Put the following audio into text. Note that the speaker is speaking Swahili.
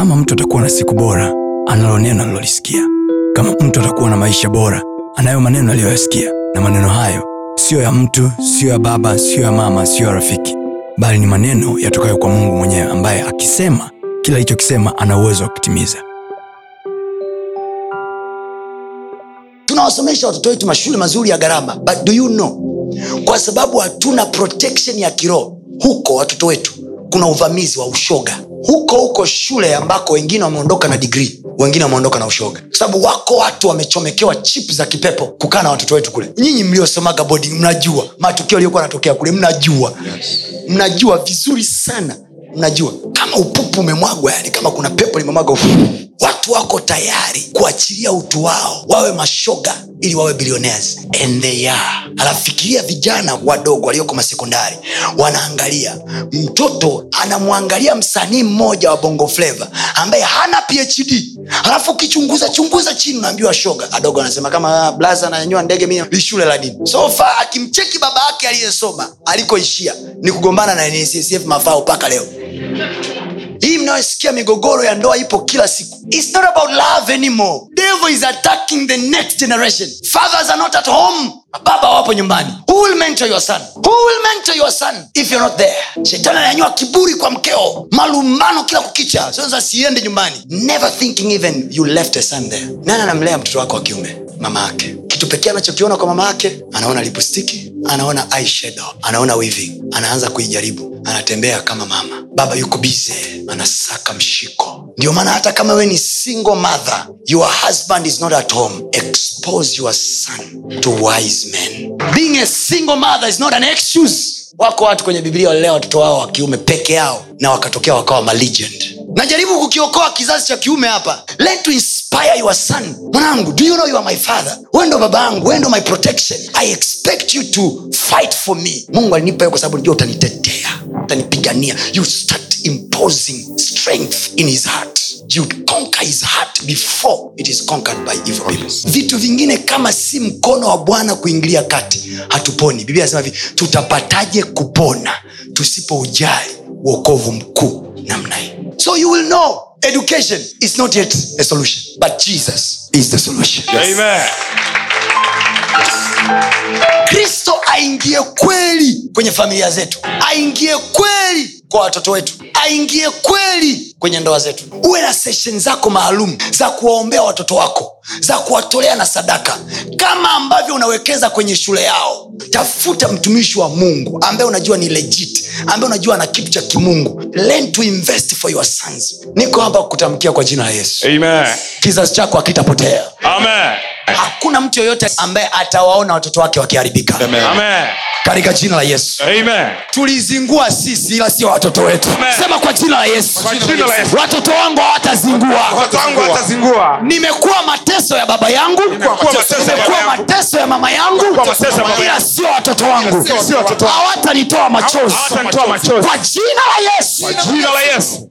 kama mtu atakuwa na siku bora, analo neno alilolisikia. Kama mtu atakuwa na maisha bora, anayo maneno aliyoyasikia, na maneno hayo siyo ya mtu, siyo ya baba, siyo ya mama, siyo ya rafiki, bali ni maneno yatokayo kwa Mungu mwenyewe, ambaye akisema kila alichokisema ana uwezo wa kutimiza. tunawasomesha watoto wetu mashule mazuri ya gharama but do you know kwa sababu hatuna protection ya kiroho huko watoto wetu kuna uvamizi wa ushoga huko huko shule ambako wengine wameondoka na digrii wengine wameondoka na ushoga. Kwa sababu wako watu wamechomekewa chip za kipepo kukaa na watoto wetu kule. Nyinyi mliosomaga boarding mnajua. Matukio aliyokuwa anatokea kule mnajua. Mnajua vizuri sana. Mnajua kama upupu umemwagwa yani kama kuna pepo limemwaga watu wako tayari kuachilia utu wao wawe mashoga ili wawe billionaires and they are. Anafikiria vijana wadogo walioko masekondari wanaangalia mtoto anamwangalia msanii mmoja wa bongo fleva ambaye hana phd alafu ukichunguza chunguza chini unaambiwa shoga. Adogo anasema kama blaza ananyanyua ndege mi ni shule la dini. Sofa akimcheki baba yake aliyesoma alikoishia ni kugombana na nccf mafao mpaka leo hii mnayosikia migogoro ya ndoa ipo kila siku It's not about love. Devil is attacking the next generation. Fathers are not at home. Baba wapo nyumbani. Who will mentor your son? Who will mentor your son if you're not there? Shetani ananyanyua kiburi kwa mkeo, malumbano kila kukicha. Sasa siende nyumbani. Never thinking even you left a son there. Nani anamlea mtoto wako wa kiume? Mama yake. Kitu pekee anachokiona kwa mama yake, anaona lipstiki, anaona eyeshadow, anaona weaving, anaanza kuijaribu, anatembea kama mama. Baba yuko bize, anasaka mshiko. Ndio maana hata kama we ni single mother, your husband is not at home, expose your son to wise men. Being a single mother is not an excuse. Wako watu kwenye Biblia walilea watoto wao wa kiume peke yao na wakatokea wakawa malegend. Najaribu kukiokoa kizazi cha kiume hapa. Let to inspire your son. Mwanangu, do you know you are my father? Ndo baba yangu, ndo my protection. I expect you to fight for me. Mungu alinipa hiyo kwa sababu najua utanitetea, utanipigania. You start imposing strength in his heart. you'd conquer his heart before it is conquered by evil people. Vitu vingine kama si mkono wa Bwana kuingilia kati, hatuponi. Biblia anasema hivi, tutapataje kupona tusipoujali wokovu mkuu namna hii? So you will know education is not yet a solution, but Jesus is the solution. Amen. kristo aingie kweli kwenye familia zetu aingie kweli kwa watoto wetu. Aingie kweli kwenye ndoa zetu. Uwe na seshen zako maalum za kuwaombea watoto wako za kuwatolea na sadaka. Kama ambavyo unawekeza kwenye shule yao tafuta mtumishi wa mungu ambaye unajua ni legit ambaye unajua ana kitu cha kimungu. Learn to invest for your sons. Niko hapa kutamkia kwa jina la yesu. Kizazi chako hakitapotea. Amen. Hakuna mtu yoyote ambaye atawaona watoto wake wakiharibika. Katika jina la yesu. Tulizingua sisi ila sio watoto wetu. Amen. sema kwa jina la yesu. Kwa jina la Yesu. watoto wangu hawatazingua. Watoto wangu watazingua. nimekuwa mateso ya baba yangu. Nimekuwa mateso ya baba nimekuwa yangu. mateso ya mama yangu. Nimekuwa mateso ya mama ila sio watoto wangu. Hawatanitoa machozi. Kwa jina la yesu. Jina la Yesu.